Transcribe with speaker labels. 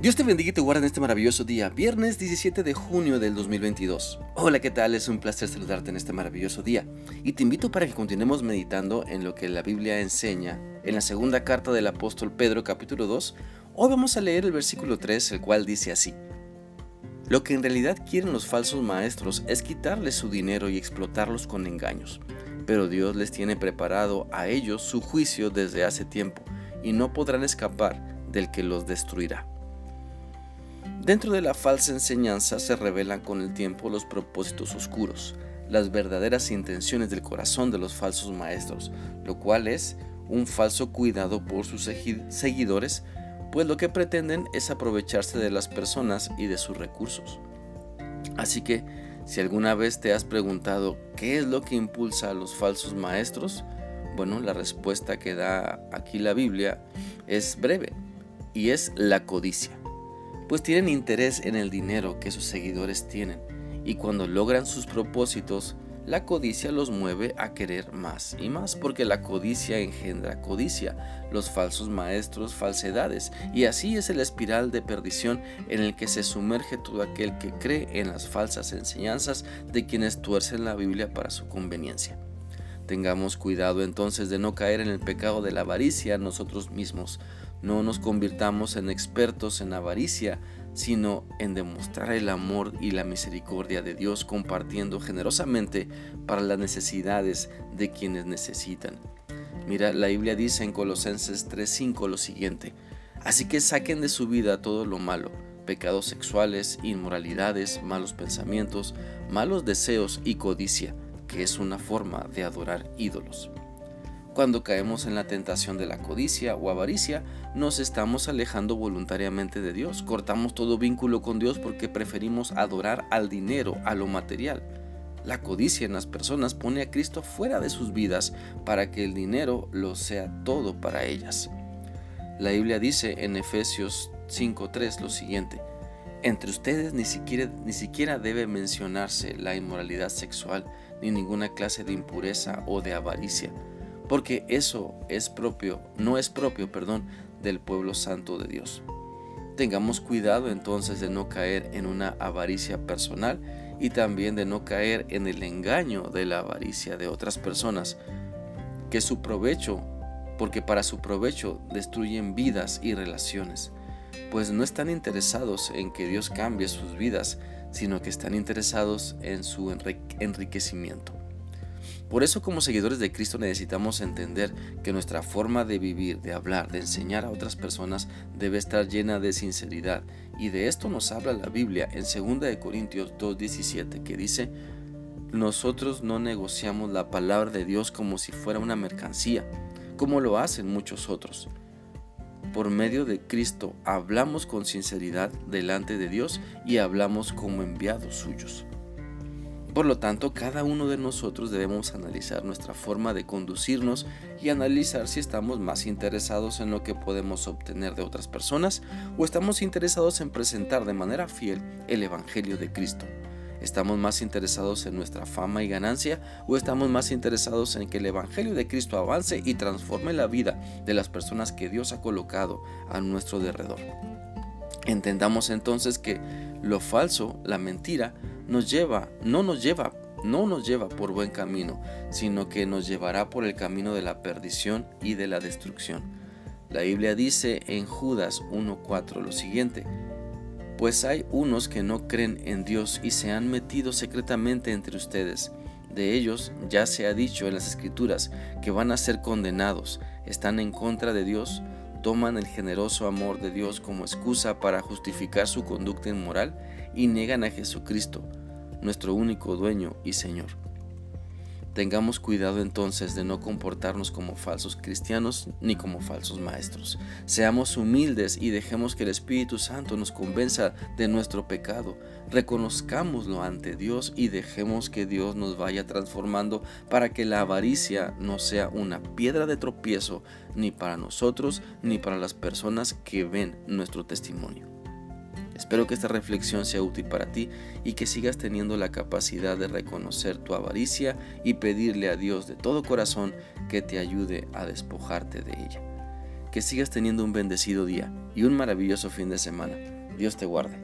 Speaker 1: Dios te bendiga y te guarde en este maravilloso día, viernes 17 de junio del 2022. Hola, ¿qué tal? Es un placer saludarte en este maravilloso día y te invito para que continuemos meditando en lo que la Biblia enseña en la segunda carta del apóstol Pedro capítulo 2. Hoy vamos a leer el versículo 3, el cual dice así. Lo que en realidad quieren los falsos maestros es quitarles su dinero y explotarlos con engaños, pero Dios les tiene preparado a ellos su juicio desde hace tiempo y no podrán escapar del que los destruirá. Dentro de la falsa enseñanza se revelan con el tiempo los propósitos oscuros, las verdaderas intenciones del corazón de los falsos maestros, lo cual es un falso cuidado por sus seguidores, pues lo que pretenden es aprovecharse de las personas y de sus recursos. Así que, si alguna vez te has preguntado qué es lo que impulsa a los falsos maestros, bueno, la respuesta que da aquí la Biblia es breve y es la codicia pues tienen interés en el dinero que sus seguidores tienen, y cuando logran sus propósitos, la codicia los mueve a querer más y más, porque la codicia engendra codicia, los falsos maestros falsedades, y así es el espiral de perdición en el que se sumerge todo aquel que cree en las falsas enseñanzas de quienes tuercen la Biblia para su conveniencia. Tengamos cuidado entonces de no caer en el pecado de la avaricia nosotros mismos, no nos convirtamos en expertos en avaricia, sino en demostrar el amor y la misericordia de Dios compartiendo generosamente para las necesidades de quienes necesitan. Mira, la Biblia dice en Colosenses 3:5 lo siguiente, así que saquen de su vida todo lo malo, pecados sexuales, inmoralidades, malos pensamientos, malos deseos y codicia, que es una forma de adorar ídolos. Cuando caemos en la tentación de la codicia o avaricia, nos estamos alejando voluntariamente de Dios. Cortamos todo vínculo con Dios porque preferimos adorar al dinero, a lo material. La codicia en las personas pone a Cristo fuera de sus vidas para que el dinero lo sea todo para ellas. La Biblia dice en Efesios 5.3 lo siguiente, entre ustedes ni siquiera, ni siquiera debe mencionarse la inmoralidad sexual ni ninguna clase de impureza o de avaricia porque eso es propio, no es propio, perdón, del pueblo santo de Dios. Tengamos cuidado entonces de no caer en una avaricia personal y también de no caer en el engaño de la avaricia de otras personas, que su provecho, porque para su provecho destruyen vidas y relaciones, pues no están interesados en que Dios cambie sus vidas, sino que están interesados en su enriquecimiento. Por eso como seguidores de Cristo necesitamos entender que nuestra forma de vivir, de hablar, de enseñar a otras personas debe estar llena de sinceridad. Y de esto nos habla la Biblia en 2 Corintios 2.17 que dice, nosotros no negociamos la palabra de Dios como si fuera una mercancía, como lo hacen muchos otros. Por medio de Cristo hablamos con sinceridad delante de Dios y hablamos como enviados suyos. Por lo tanto, cada uno de nosotros debemos analizar nuestra forma de conducirnos y analizar si estamos más interesados en lo que podemos obtener de otras personas o estamos interesados en presentar de manera fiel el Evangelio de Cristo. ¿Estamos más interesados en nuestra fama y ganancia o estamos más interesados en que el Evangelio de Cristo avance y transforme la vida de las personas que Dios ha colocado a nuestro derredor? Entendamos entonces que lo falso, la mentira, nos lleva, no nos lleva, no nos lleva por buen camino, sino que nos llevará por el camino de la perdición y de la destrucción. La Biblia dice en Judas 1.4 lo siguiente, pues hay unos que no creen en Dios y se han metido secretamente entre ustedes. De ellos ya se ha dicho en las escrituras que van a ser condenados, están en contra de Dios, toman el generoso amor de Dios como excusa para justificar su conducta inmoral y niegan a Jesucristo, nuestro único dueño y Señor. Tengamos cuidado entonces de no comportarnos como falsos cristianos ni como falsos maestros. Seamos humildes y dejemos que el Espíritu Santo nos convenza de nuestro pecado. Reconozcámoslo ante Dios y dejemos que Dios nos vaya transformando para que la avaricia no sea una piedra de tropiezo ni para nosotros ni para las personas que ven nuestro testimonio. Espero que esta reflexión sea útil para ti y que sigas teniendo la capacidad de reconocer tu avaricia y pedirle a Dios de todo corazón que te ayude a despojarte de ella. que sigas teniendo un bendecido día y un maravilloso fin de semana. Dios te guarde.